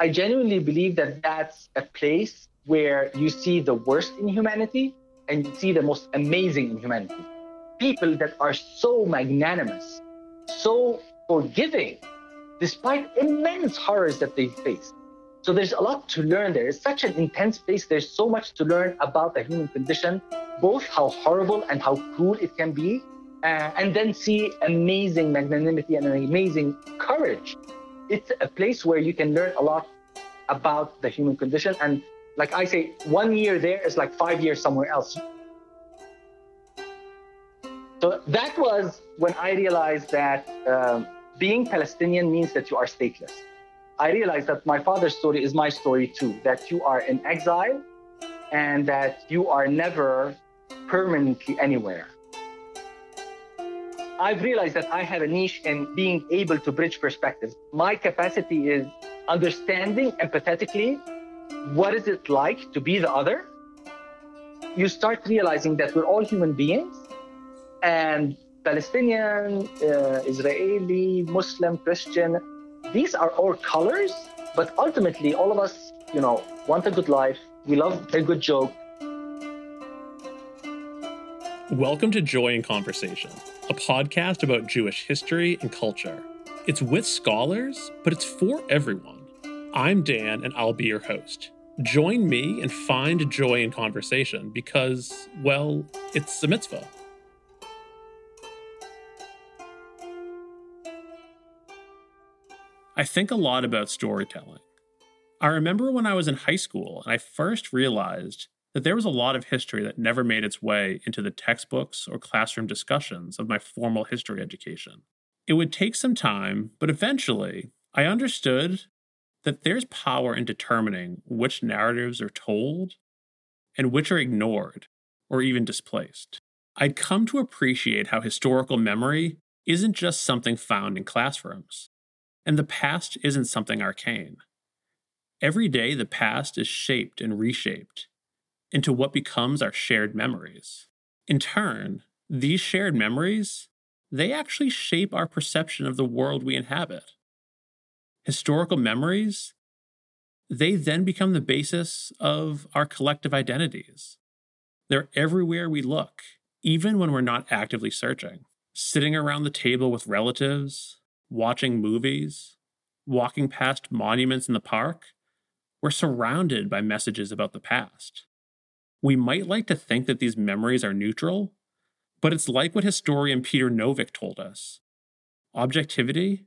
I genuinely believe that that's a place where you see the worst in humanity and you see the most amazing in humanity. People that are so magnanimous, so forgiving, despite immense horrors that they face. So there's a lot to learn there. It's such an intense place. There's so much to learn about the human condition, both how horrible and how cruel it can be, uh, and then see amazing magnanimity and amazing courage. It's a place where you can learn a lot about the human condition. And like I say, one year there is like five years somewhere else. So that was when I realized that um, being Palestinian means that you are stateless. I realized that my father's story is my story too, that you are in exile and that you are never permanently anywhere. I've realized that I have a niche in being able to bridge perspectives. My capacity is understanding empathetically what is it like to be the other. You start realizing that we're all human beings and Palestinian, uh, Israeli, Muslim, Christian, these are all colors, but ultimately all of us, you know, want a good life. We love a good joke. Welcome to Joy in Conversation, a podcast about Jewish history and culture. It's with scholars, but it's for everyone. I'm Dan, and I'll be your host. Join me and find joy in conversation because, well, it's a mitzvah. I think a lot about storytelling. I remember when I was in high school and I first realized that there was a lot of history that never made its way into the textbooks or classroom discussions of my formal history education. It would take some time, but eventually I understood that there's power in determining which narratives are told and which are ignored or even displaced. I'd come to appreciate how historical memory isn't just something found in classrooms, and the past isn't something arcane. Every day, the past is shaped and reshaped into what becomes our shared memories. In turn, these shared memories, they actually shape our perception of the world we inhabit. Historical memories, they then become the basis of our collective identities. They're everywhere we look, even when we're not actively searching. Sitting around the table with relatives, watching movies, walking past monuments in the park, we're surrounded by messages about the past. We might like to think that these memories are neutral, but it's like what historian Peter Novick told us. Objectivity?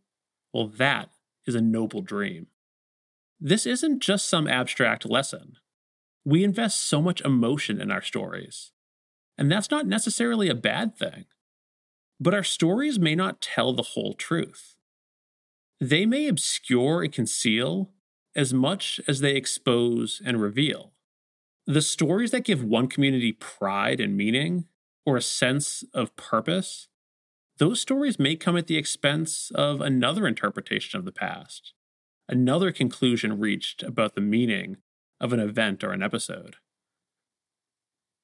Well, that is a noble dream. This isn't just some abstract lesson. We invest so much emotion in our stories, and that's not necessarily a bad thing. But our stories may not tell the whole truth. They may obscure and conceal as much as they expose and reveal. The stories that give one community pride and meaning, or a sense of purpose, those stories may come at the expense of another interpretation of the past, another conclusion reached about the meaning of an event or an episode.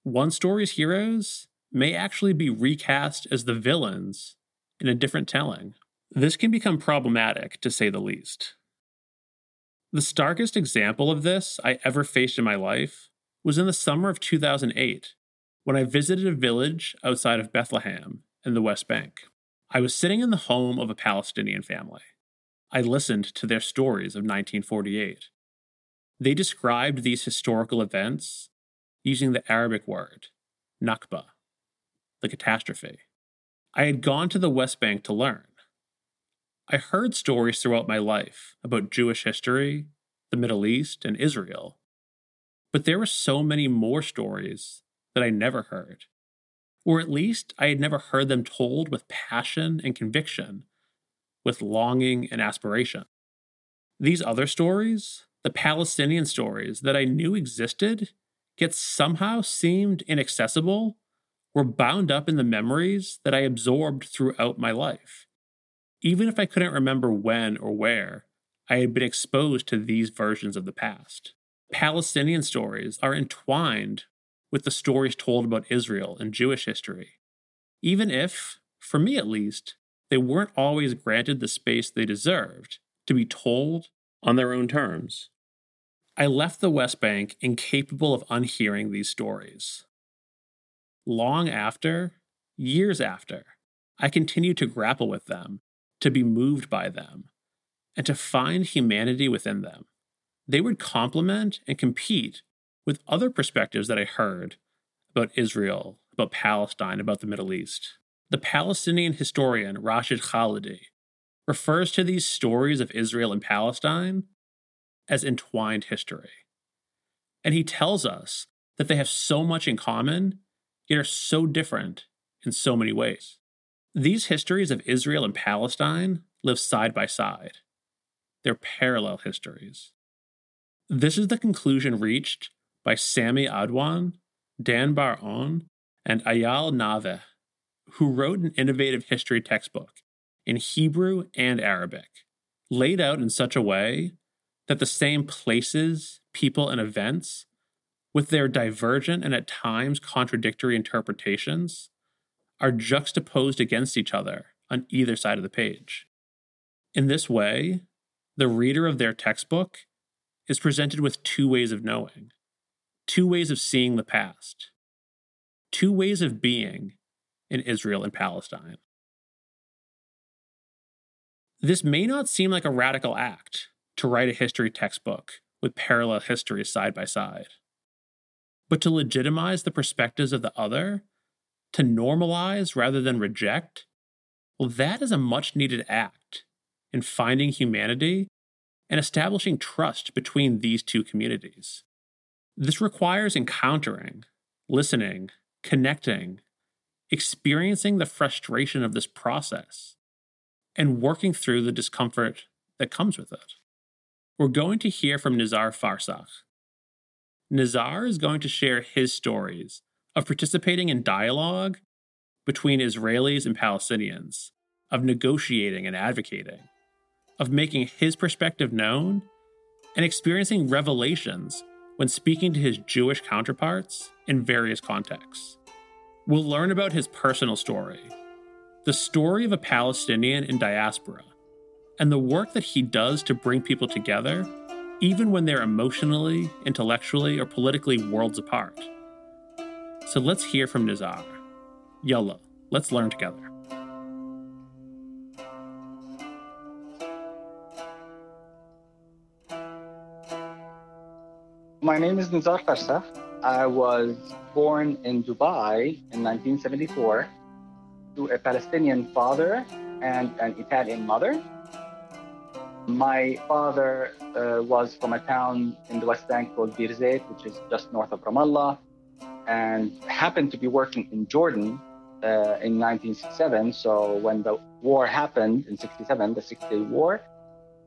One story's heroes may actually be recast as the villains in a different telling. This can become problematic, to say the least. The starkest example of this I ever faced in my life was in the summer of 2008 when I visited a village outside of Bethlehem in the West Bank. I was sitting in the home of a Palestinian family. I listened to their stories of 1948. They described these historical events using the Arabic word, Nakba, the catastrophe. I had gone to the West Bank to learn. I heard stories throughout my life about Jewish history, the Middle East, and Israel but there were so many more stories that I never heard. Or at least I had never heard them told with passion and conviction, with longing and aspiration. These other stories, the Palestinian stories that I knew existed, yet somehow seemed inaccessible, were bound up in the memories that I absorbed throughout my life. Even if I couldn't remember when or where, I had been exposed to these versions of the past. Palestinian stories are entwined with the stories told about Israel and Jewish history, even if, for me at least, they weren't always granted the space they deserved to be told on their own terms. I left the West Bank incapable of unhearing these stories. Long after, years after, I continued to grapple with them, to be moved by them, and to find humanity within them. They would complement and compete with other perspectives that I heard about Israel, about Palestine, about the Middle East. The Palestinian historian Rashid Khalidi refers to these stories of Israel and Palestine as entwined history. And he tells us that they have so much in common, yet are so different in so many ways. These histories of Israel and Palestine live side by side. They're parallel histories. This is the conclusion reached by Sami Adwan, Dan Bar-On, and Eyal Naveh, who wrote an innovative history textbook in Hebrew and Arabic, laid out in such a way that the same places, people, and events, with their divergent and at times contradictory interpretations, are juxtaposed against each other on either side of the page. In this way, the reader of their textbook is presented with two ways of knowing, two ways of seeing the past, two ways of being in Israel and Palestine. This may not seem like a radical act to write a history textbook with parallel histories side by side, but to legitimize the perspectives of the other, to normalize rather than reject, well, that is a much needed act in finding humanity and establishing trust between these two communities. This requires encountering, listening, connecting, experiencing the frustration of this process, and working through the discomfort that comes with it. We're going to hear from Nizar Farsakh. Nizar is going to share his stories of participating in dialogue between Israelis and Palestinians, of negotiating and advocating, of making his perspective known, and experiencing revelations when speaking to his Jewish counterparts in various contexts. We'll learn about his personal story, the story of a Palestinian in diaspora, and the work that he does to bring people together, even when they're emotionally, intellectually, or politically worlds apart. So let's hear from Nizar. Yalla, let's learn together. My name is Nizar Farsakh. I was born in Dubai in 1974 to a Palestinian father and an Italian mother. My father uh, was from a town in the West Bank called Bir Birzeit, which is just north of Ramallah, and happened to be working in Jordan uh, in 1967. So when the war happened in 67, the Six Day War,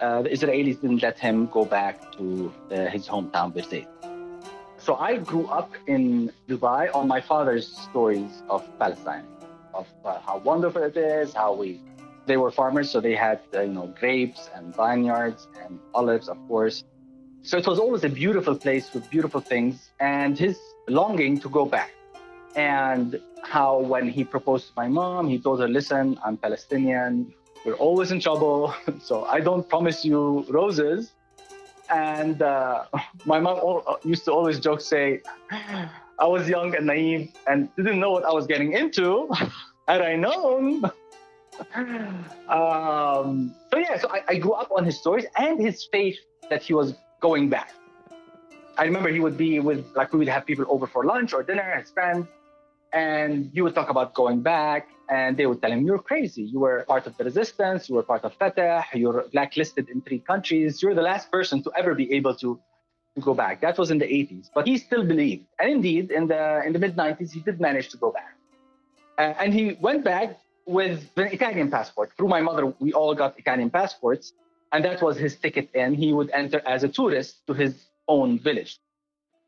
uh, the Israelis didn't let him go back to uh, his hometown, Birzeit. So I grew up in Dubai on my father's stories of Palestine, of uh, how wonderful it is, how we, they were farmers, so they had, uh, you know, grapes and vineyards and olives, of course. So it was always a beautiful place with beautiful things and his longing to go back. And how when he proposed to my mom, he told her, listen, I'm Palestinian, we're always in trouble. So I don't promise you roses. And uh, my mom uh, used to always joke, say, I was young and naive and didn't know what I was getting into. Had I known. um, so yeah, so I, I grew up on his stories and his faith that he was going back. I remember he would be with, like, we would have people over for lunch or dinner, his friends, and you would talk about going back and they would tell him you're crazy. You were part of the resistance. You were part of fatah. You're blacklisted in three countries. You're the last person to ever be able to, to go back. That was in the 80s but he still believed. And indeed in the in the mid 90s he did manage to go back. Uh, and he went back with an italian passport. Through my mother we all got italian passports and that was his ticket in. He would enter as a tourist to his own village.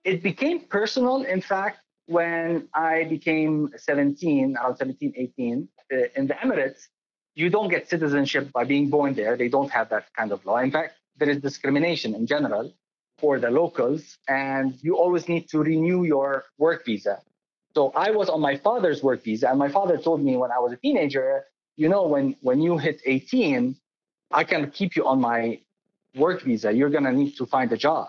It became personal in fact when I became 17, around 17, 18, uh, in the Emirates, you don't get citizenship by being born there. They don't have that kind of law. In fact, there is discrimination in general for the locals, and you always need to renew your work visa. So I was on my father's work visa, and my father told me when I was a teenager, you know, when when you hit 18, I can keep you on my work visa. You're going to need to find a job.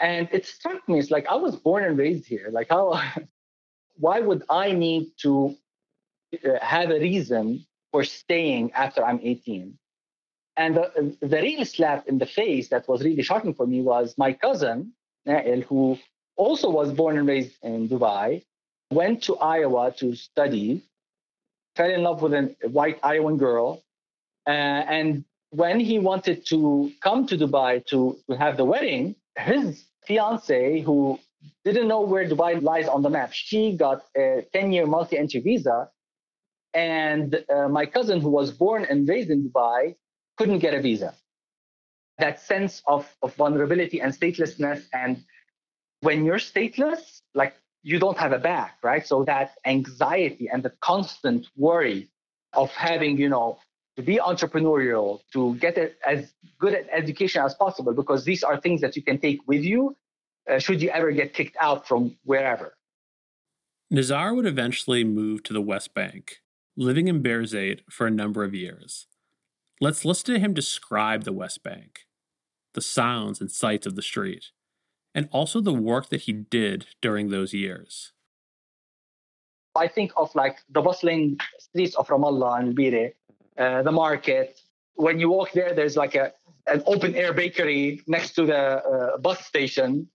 And it struck me, it's like I was born and raised here. Like, how, why would I need to uh, have a reason for staying after I'm 18? And the, the real slap in the face that was really shocking for me was my cousin, Nail, who also was born and raised in Dubai, went to Iowa to study, fell in love with a white Iowan girl. Uh, and when he wanted to come to Dubai to, to have the wedding, his fiance, who didn't know where Dubai lies on the map, she got a 10 year multi entry visa. And uh, my cousin, who was born and raised in Dubai, couldn't get a visa. That sense of, of vulnerability and statelessness. And when you're stateless, like you don't have a back, right? So that anxiety and the constant worry of having, you know, to be entrepreneurial, to get as good an education as possible, because these are things that you can take with you uh, should you ever get kicked out from wherever. Nizar would eventually move to the West Bank, living in Birzeit for a number of years. Let's listen to him describe the West Bank, the sounds and sights of the street, and also the work that he did during those years. I think of like the bustling streets of Ramallah and Bire, uh, the market. When you walk there, there's like a an open air bakery next to the uh, bus station,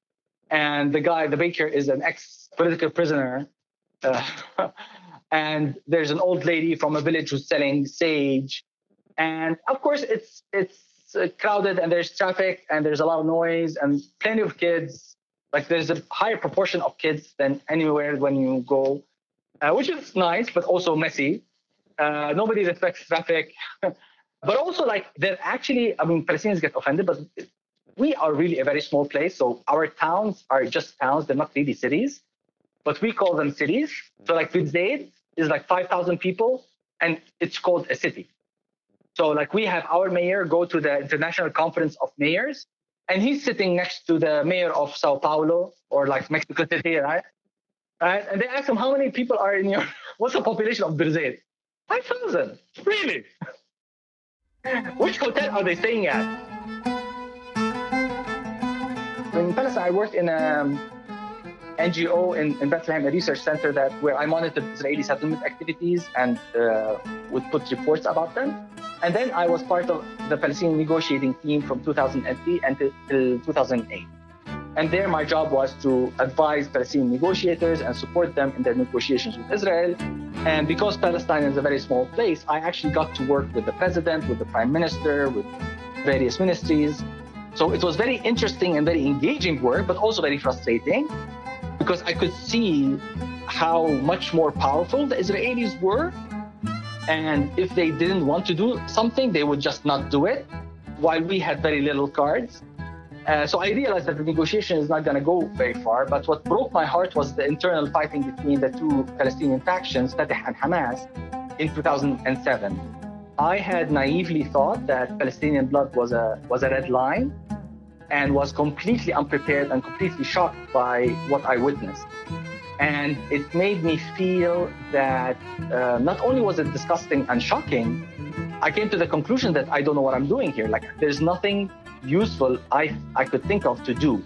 and the guy, the baker, is an ex political prisoner. Uh, and there's an old lady from a village who's selling sage, and of course it's it's uh, crowded and there's traffic and there's a lot of noise and plenty of kids. Like there's a higher proportion of kids than anywhere when you go, uh, which is nice but also messy. Uh, nobody respects traffic. but also like they're actually, I mean, Palestinians get offended, but we are really a very small place. So our towns are just towns. They're not really cities, but we call them cities. So like Birzeit is like 5,000 people and it's called a city. So like we have our mayor go to the International Conference of Mayors, and he's sitting next to the mayor of Sao Paulo or like Mexico City, right? Right? And they ask him, how many people are in your, what's the population of Birzeit? 5,000. Really? Which hotel are they staying at? In Palestine, I worked in a um, NGO in, in Bethlehem, a research center that where I monitored Israeli settlement activities and uh, would put reports about them. And then I was part of the Palestinian negotiating team from 2003 until 2008. And there, my job was to advise Palestinian negotiators and support them in their negotiations with Israel. And because Palestine is a very small place, I actually got to work with the president, with the prime minister, with various ministries. So it was very interesting and very engaging work, but also very frustrating because I could see how much more powerful the Israelis were and if they didn't want to do something, they would just not do it, while we had very little cards. Uh, so I realized that the negotiation is not going to go very far. But what broke my heart was the internal fighting between the two Palestinian factions, Fatah and Hamas, in 2007. I had naively thought that Palestinian blood was a was a red line, and was completely unprepared and completely shocked by what I witnessed. And it made me feel that uh, not only was it disgusting and shocking, I came to the conclusion that I don't know what I'm doing here. Like, there's nothing useful I, I could think of to do.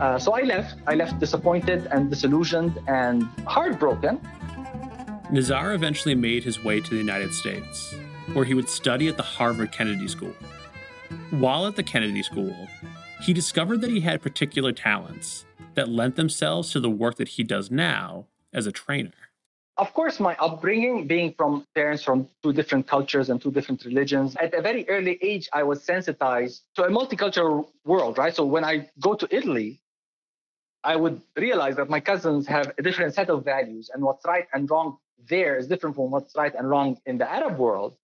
Uh, so I left. I left disappointed and disillusioned and heartbroken. Nizar eventually made his way to the United States, where he would study at the Harvard Kennedy School. While at the Kennedy School, he discovered that he had particular talents that lent themselves to the work that he does now as a trainer? Of course, my upbringing, being from parents from two different cultures and two different religions, at a very early age, I was sensitized to a multicultural world, right? So when I go to Italy, I would realize that my cousins have a different set of values, and what's right and wrong there is different from what's right and wrong in the Arab world.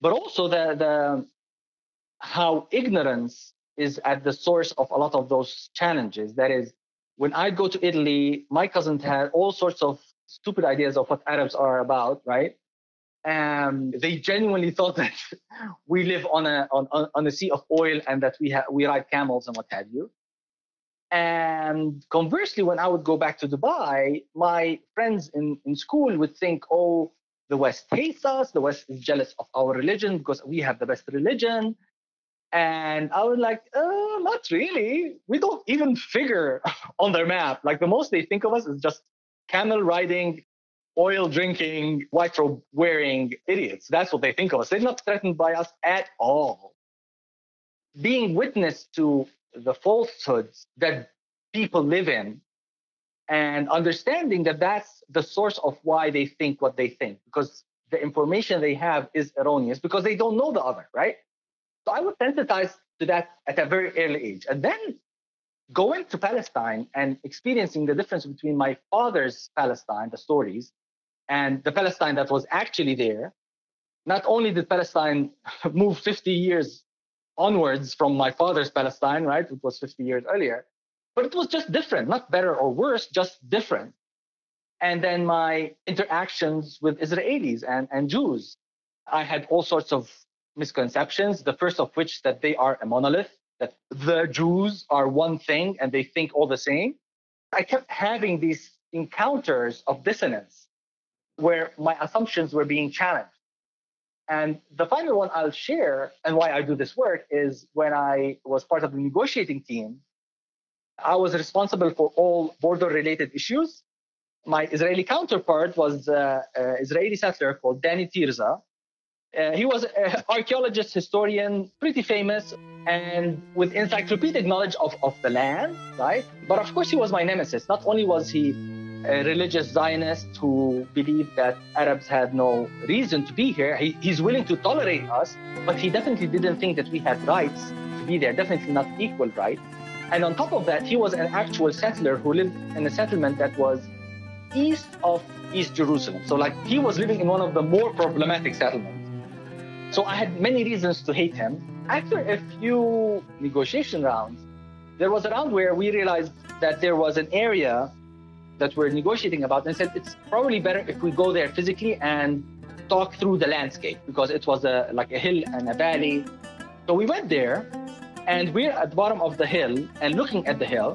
But also the, the how ignorance is at the source of a lot of those challenges. That is, when I go to Italy, my cousins had all sorts of stupid ideas of what Arabs are about, right? And they genuinely thought that we live on a on, on a sea of oil and that we have we ride camels and what have you. And conversely, when I would go back to Dubai, my friends in, in school would think, oh, the West hates us, the West is jealous of our religion because we have the best religion. And I was like, uh, not really. We don't even figure on their map. Like the most they think of us is just camel riding, oil drinking, white robe wearing idiots. That's what they think of us. They're not threatened by us at all. Being witness to the falsehoods that people live in and understanding that that's the source of why they think what they think because the information they have is erroneous because they don't know the other, right? So I was sensitized to that at a very early age. And then going to Palestine and experiencing the difference between my father's Palestine, the stories, and the Palestine that was actually there. Not only did Palestine move 50 years onwards from my father's Palestine, right? It was 50 years earlier, but it was just different, not better or worse, just different. And then my interactions with Israelis and, and Jews, I had all sorts of misconceptions. The first of which that they are a monolith, that the Jews are one thing and they think all the same. I kept having these encounters of dissonance where my assumptions were being challenged. And the final one I'll share and why I do this work is when I was part of the negotiating team, I was responsible for all border related issues. My Israeli counterpart was uh, an Israeli settler called Danny Tirza. Uh, he was an archaeologist, historian, pretty famous, and with encyclopedic knowledge of, of the land, right? But of course, he was my nemesis. Not only was he a religious Zionist who believed that Arabs had no reason to be here, he, he's willing to tolerate us, but he definitely didn't think that we had rights to be there, definitely not equal right. And on top of that, he was an actual settler who lived in a settlement that was east of East Jerusalem. So, like, he was living in one of the more problematic settlements. So I had many reasons to hate him. After a few negotiation rounds, there was a round where we realized that there was an area that we're negotiating about and said it's probably better if we go there physically and talk through the landscape because it was a like a hill and a valley. So we went there and we're at the bottom of the hill and looking at the hill.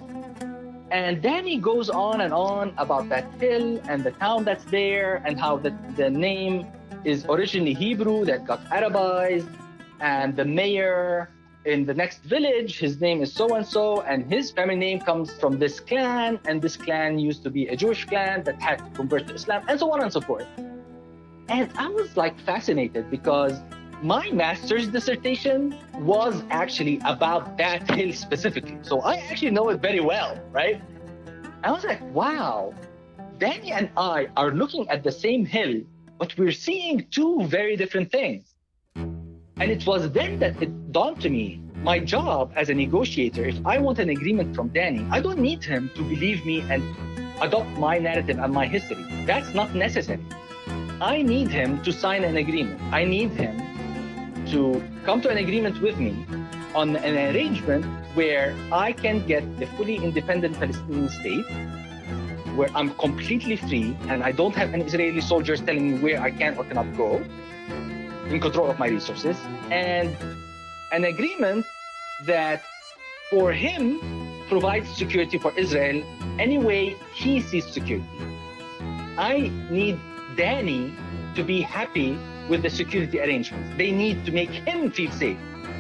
And Danny goes on and on about that hill and the town that's there and how the, the name is originally Hebrew that got Arabized, and the mayor in the next village, his name is so and so, and his family name comes from this clan, and this clan used to be a Jewish clan that had to convert to Islam, and so on and so forth. And I was like fascinated because my master's dissertation was actually about that hill specifically. So I actually know it very well, right? I was like, wow, Danny and I are looking at the same hill but we're seeing two very different things. And it was then that it dawned to me my job as a negotiator, if I want an agreement from Danny, I don't need him to believe me and adopt my narrative and my history. That's not necessary. I need him to sign an agreement. I need him to come to an agreement with me on an arrangement where I can get a fully independent Palestinian state where I'm completely free and I don't have any Israeli soldiers telling me where I can or cannot go, in control of my resources, and an agreement that for him provides security for Israel any way he sees security. I need Danny to be happy with the security arrangements. They need to make him feel safe.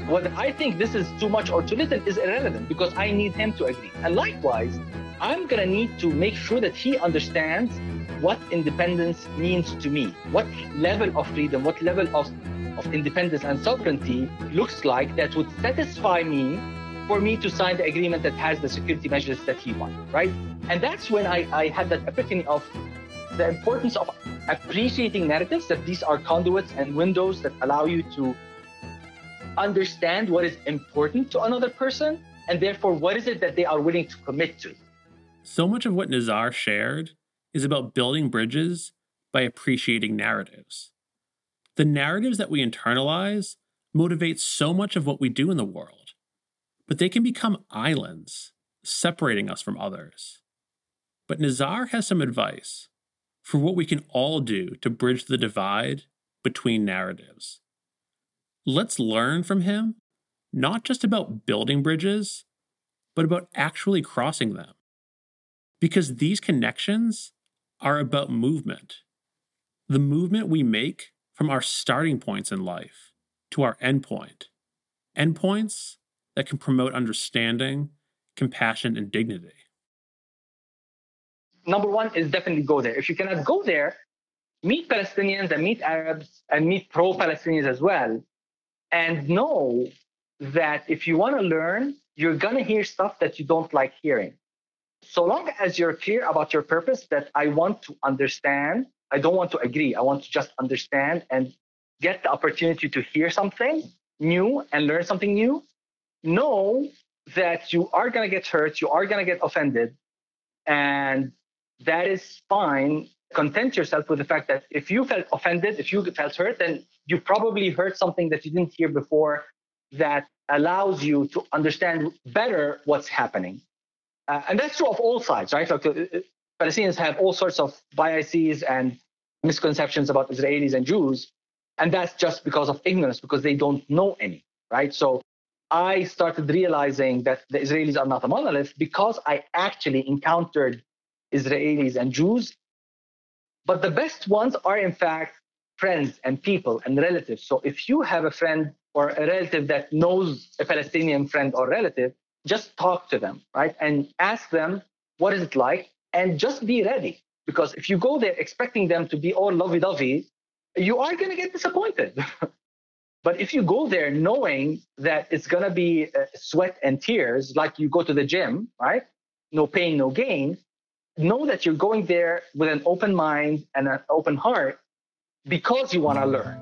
Whether I think this is too much or too little is irrelevant because I need him to agree. And likewise, I'm going to need to make sure that he understands what independence means to me, what level of freedom, what level of, of independence and sovereignty looks like that would satisfy me for me to sign the agreement that has the security measures that he wants, right? And that's when I, I had that epiphany of the importance of appreciating narratives, that these are conduits and windows that allow you to understand what is important to another person and therefore what is it that they are willing to commit to. So much of what Nizar shared is about building bridges by appreciating narratives. The narratives that we internalize motivate so much of what we do in the world, but they can become islands, separating us from others. But Nizar has some advice for what we can all do to bridge the divide between narratives. Let's learn from him, not just about building bridges, but about actually crossing them because these connections are about movement. The movement we make from our starting points in life to our endpoint, endpoints that can promote understanding, compassion, and dignity? Number one is definitely go there. If you cannot go there, meet Palestinians and meet Arabs and meet pro Palestinians as well, and know that if you want to learn, you're going to hear stuff that you don't like hearing. So long as you're clear about your purpose, that I want to understand, I don't want to agree, I want to just understand and get the opportunity to hear something new and learn something new, know that you are going to get hurt, you are going to get offended, and that is fine. Content yourself with the fact that if you felt offended, if you felt hurt, then you probably heard something that you didn't hear before that allows you to understand better what's happening. Uh, and that's true of all sides, right? Like, uh, uh, Palestinians have all sorts of biases and misconceptions about Israelis and Jews. And that's just because of ignorance, because they don't know any, right? So I started realizing that the Israelis are not a monolith because I actually encountered Israelis and Jews but the best ones are, in fact, friends and people and relatives. So if you have a friend or a relative that knows a Palestinian friend or relative, just talk to them, right? And ask them, what is it like? And just be ready. Because if you go there expecting them to be all lovey dovey, you are going to get disappointed. but if you go there knowing that it's going to be uh, sweat and tears, like you go to the gym, right? No pain, no gain, know that you're going there with an open mind and an open heart because you want to learn.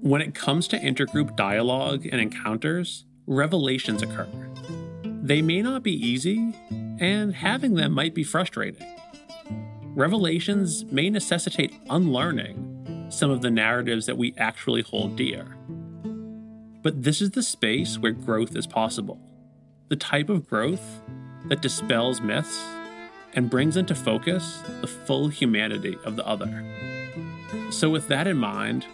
When it comes to intergroup dialogue and encounters, revelations occur. They may not be easy, and having them might be frustrating. Revelations may necessitate unlearning some of the narratives that we actually hold dear. But this is the space where growth is possible. The type of growth that dispels myths and brings into focus the full humanity of the other. So, with that in mind,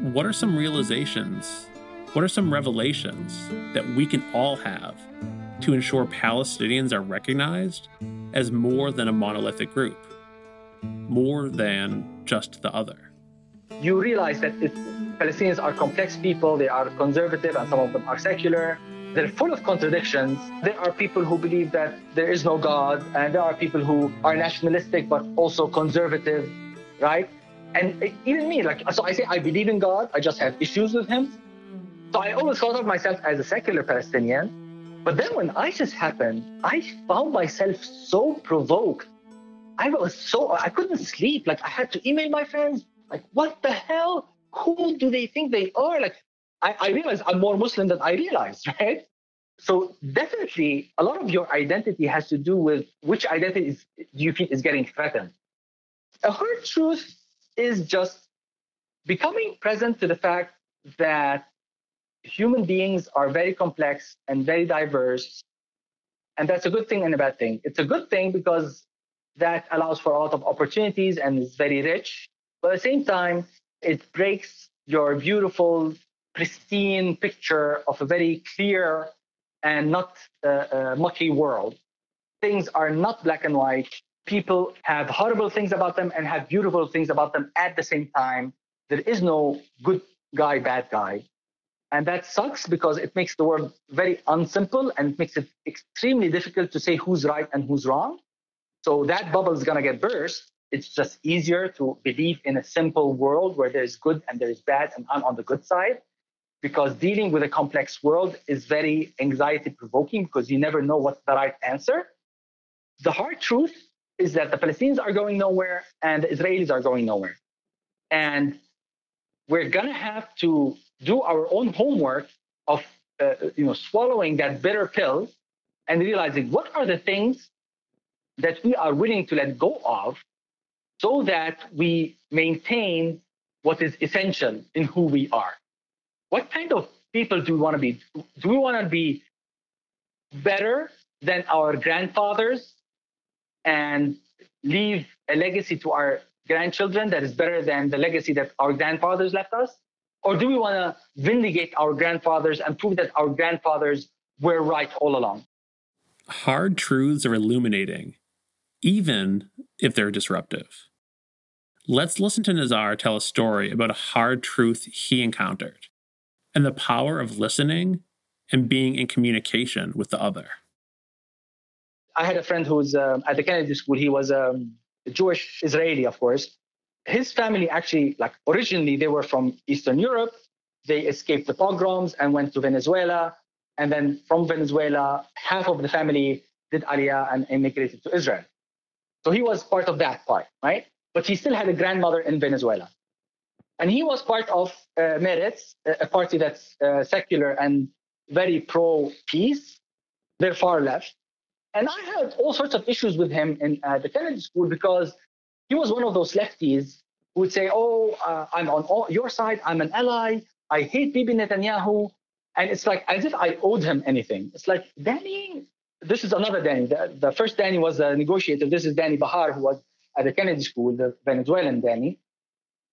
what are some realizations, what are some revelations that we can all have to ensure Palestinians are recognized as more than a monolithic group, more than just the other? You realize that Palestinians are complex people, they are conservative, and some of them are secular they're full of contradictions. There are people who believe that there is no God, and there are people who are nationalistic but also conservative, right? And even me, like, so I say I believe in God, I just have issues with him. So I always thought of myself as a secular Palestinian. But then when ISIS happened, I found myself so provoked. I was so, I couldn't sleep. Like, I had to email my friends, like, what the hell? Who do they think they are? Like, I, I realize I'm more Muslim than I realized, right? So definitely a lot of your identity has to do with which identity is, you feel is getting threatened. A hard truth is just becoming present to the fact that human beings are very complex and very diverse. And that's a good thing and a bad thing. It's a good thing because that allows for a lot of opportunities and is very rich. But at the same time, it breaks your beautiful pristine picture of a very clear and not uh, uh, mucky world. Things are not black and white. People have horrible things about them and have beautiful things about them at the same time. There is no good guy, bad guy. And that sucks because it makes the world very unsimple and makes it extremely difficult to say who's right and who's wrong. So that bubble is going to get burst. It's just easier to believe in a simple world where there's good and there's bad, and I'm on the good side because dealing with a complex world is very anxiety provoking because you never know what's the right answer. The hard truth is that the Palestinians are going nowhere and the Israelis are going nowhere. And we're going to have to do our own homework of uh, you know swallowing that bitter pill and realizing what are the things that we are willing to let go of so that we maintain what is essential in who we are what kind of people do we want to be? Do we want to be better than our grandfathers and leave a legacy to our grandchildren that is better than the legacy that our grandfathers left us? Or do we want to vindicate our grandfathers and prove that our grandfathers were right all along? Hard truths are illuminating, even if they're disruptive. Let's listen to Nizar tell a story about a hard truth he encountered and the power of listening and being in communication with the other. I had a friend who was um, at the Kennedy School. He was um, Jewish Israeli, of course. His family actually, like originally, they were from Eastern Europe. They escaped the pogroms and went to Venezuela. And then from Venezuela, half of the family did Aliyah and immigrated to Israel. So he was part of that part, right? But he still had a grandmother in Venezuela. And he was part of uh, Meretz, a party that's uh, secular and very pro peace. They're far left. And I had all sorts of issues with him in uh, the Kennedy School because he was one of those lefties who would say, Oh, uh, I'm on all, your side, I'm an ally, I hate Bibi Netanyahu. And it's like as if I owed him anything. It's like, Danny, this is another Danny. The, the first Danny was a negotiator. This is Danny Bahar, who was at the Kennedy School, the Venezuelan Danny.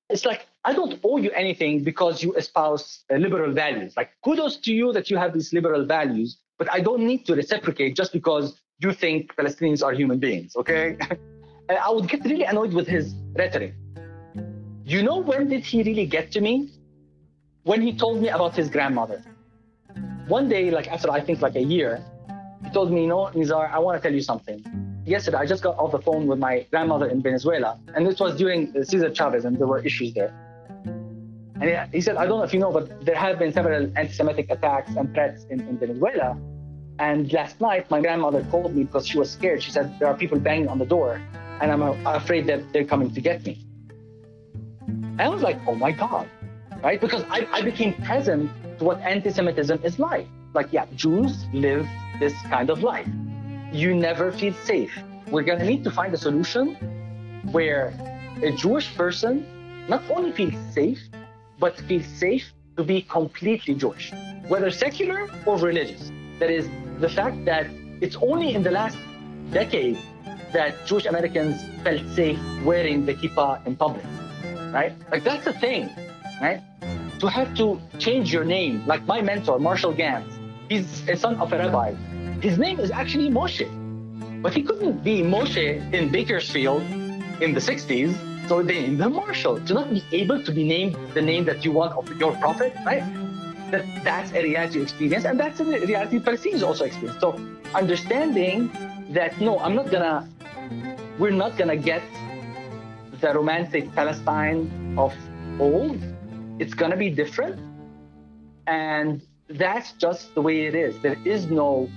It's like, I don't owe you anything because you espouse uh, liberal values. Like, kudos to you that you have these liberal values, but I don't need to reciprocate just because you think Palestinians are human beings, okay? and I would get really annoyed with his rhetoric. You know when did he really get to me? When he told me about his grandmother. One day, like after I think like a year, he told me, you know, Nizar, I want to tell you something. Yesterday, I just got off the phone with my grandmother in Venezuela, and this was during Cesar Chavez, and there were issues there. And he said, I don't know if you know, but there have been several anti Semitic attacks and threats in, in Venezuela. And last night, my grandmother called me because she was scared. She said, There are people banging on the door, and I'm afraid that they're coming to get me. I was like, Oh my God, right? Because I, I became present to what anti Semitism is like. Like, yeah, Jews live this kind of life. You never feel safe. We're going to need to find a solution where a Jewish person not only feels safe, but feels safe to be completely Jewish, whether secular or religious. That is, the fact that it's only in the last decade that Jewish Americans felt safe wearing the kippah in public, right? Like that's the thing, right? To have to change your name, like my mentor, Marshall Ganz, he's a son of a rabbi. His name is actually Moshe, but he couldn't be Moshe in Bakersfield in the 60s, so they named him Marshall. To not be able to be named the name that you want of your prophet, right? that that's a reality experience and that's a reality Palestinians also experience. So understanding that no, I'm not gonna, we're not gonna get the romantic Palestine of old. It's gonna be different. And that's just the way it is. There is no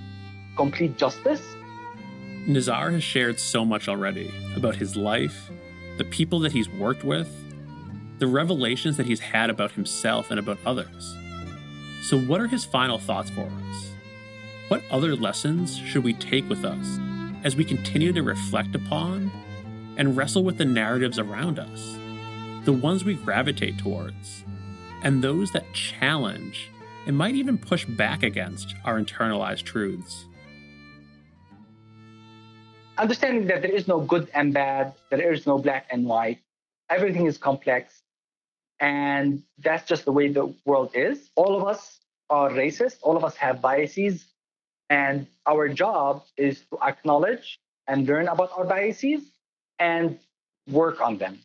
complete justice. Nizar has shared so much already about his life, the people that he's worked with, the revelations that he's had about himself and about others. So, what are his final thoughts for us? What other lessons should we take with us as we continue to reflect upon and wrestle with the narratives around us, the ones we gravitate towards, and those that challenge and might even push back against our internalized truths? Understanding that there is no good and bad, there is no black and white, everything is complex, and that's just the way the world is. All of us are racist, all of us have biases. And our job is to acknowledge and learn about our biases and work on them.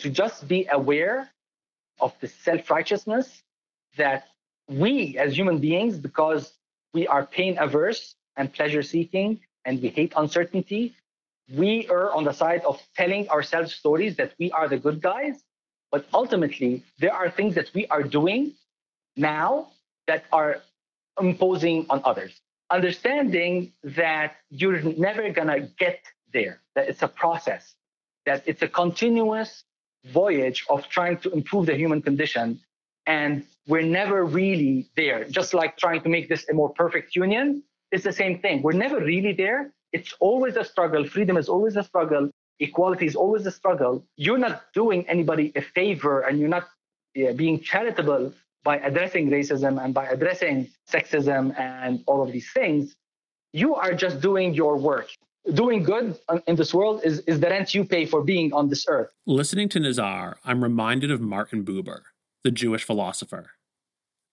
To just be aware of the self righteousness that we as human beings, because we are pain averse and pleasure seeking and we hate uncertainty, we are on the side of telling ourselves stories that we are the good guys but ultimately, there are things that we are doing now that are imposing on others. Understanding that you're never going to get there, that it's a process, that it's a continuous voyage of trying to improve the human condition. And we're never really there. Just like trying to make this a more perfect union, it's the same thing. We're never really there. It's always a struggle. Freedom is always a struggle equality is always a struggle, you're not doing anybody a favor and you're not yeah, being charitable by addressing racism and by addressing sexism and all of these things. You are just doing your work. Doing good in this world is, is the rent you pay for being on this earth. Listening to Nizar, I'm reminded of Martin Buber, the Jewish philosopher.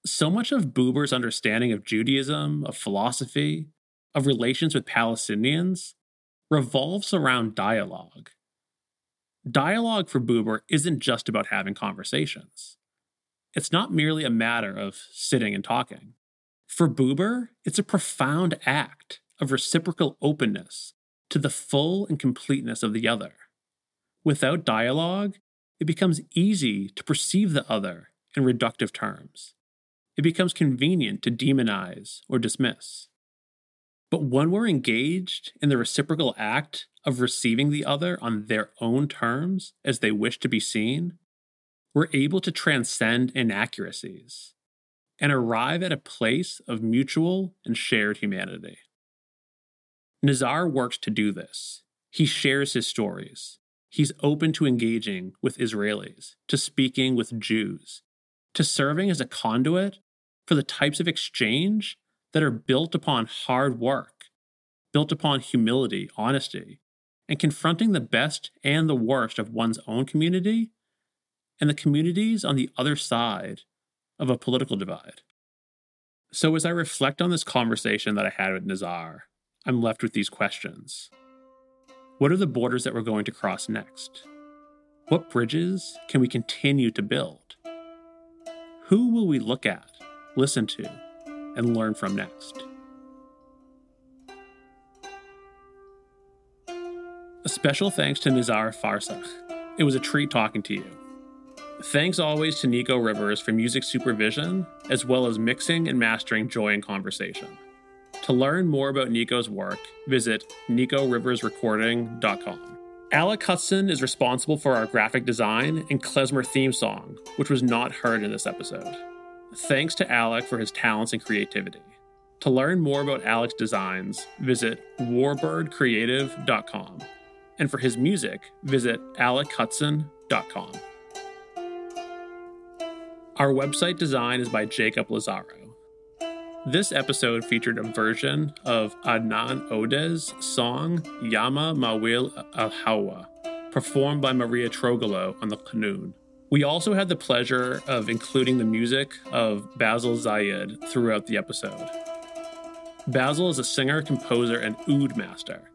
So much of Buber's understanding of Judaism, of philosophy, of relations with Palestinians revolves around dialogue. Dialogue for Buber isn't just about having conversations. It's not merely a matter of sitting and talking. For Buber, it's a profound act of reciprocal openness to the full and completeness of the other. Without dialogue, it becomes easy to perceive the other in reductive terms. It becomes convenient to demonize or dismiss. But when we're engaged in the reciprocal act of receiving the other on their own terms as they wish to be seen, we're able to transcend inaccuracies and arrive at a place of mutual and shared humanity. Nizar works to do this. He shares his stories. He's open to engaging with Israelis, to speaking with Jews, to serving as a conduit for the types of exchange that are built upon hard work, built upon humility, honesty, and confronting the best and the worst of one's own community and the communities on the other side of a political divide. So, as I reflect on this conversation that I had with Nizar, I'm left with these questions What are the borders that we're going to cross next? What bridges can we continue to build? Who will we look at, listen to, and learn from next? A special thanks to Nizar Farsakh. It was a treat talking to you. Thanks always to Nico Rivers for music supervision, as well as mixing and mastering Joy in Conversation. To learn more about Nico's work, visit nicoriversrecording.com. Alec Hudson is responsible for our graphic design and klezmer theme song, which was not heard in this episode. Thanks to Alec for his talents and creativity. To learn more about Alec's designs, visit warbirdcreative.com. And for his music, visit alekhudson.com. Our website design is by Jacob Lazaro. This episode featured a version of Adnan Odeh's song Yama Mawil Al Hawa, performed by Maria Trogolo on the Qanun. We also had the pleasure of including the music of Basil Zayed throughout the episode. Basil is a singer, composer, and oud master.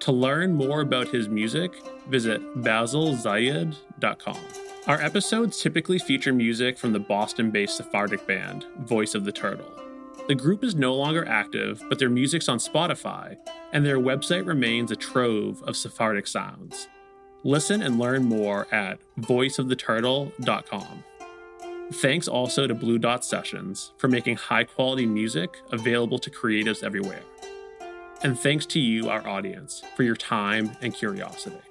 To learn more about his music, visit basilzayed.com. Our episodes typically feature music from the Boston based Sephardic band, Voice of the Turtle. The group is no longer active, but their music's on Spotify, and their website remains a trove of Sephardic sounds. Listen and learn more at voiceoftheturtle.com. Thanks also to Blue Dot Sessions for making high quality music available to creatives everywhere. And thanks to you, our audience, for your time and curiosity.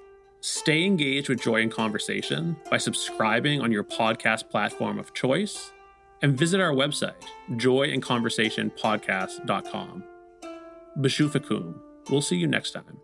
Stay engaged with Joy in Conversation by subscribing on your podcast platform of choice and visit our website, joyinconversationpodcast.com. Bashufakum. We'll see you next time.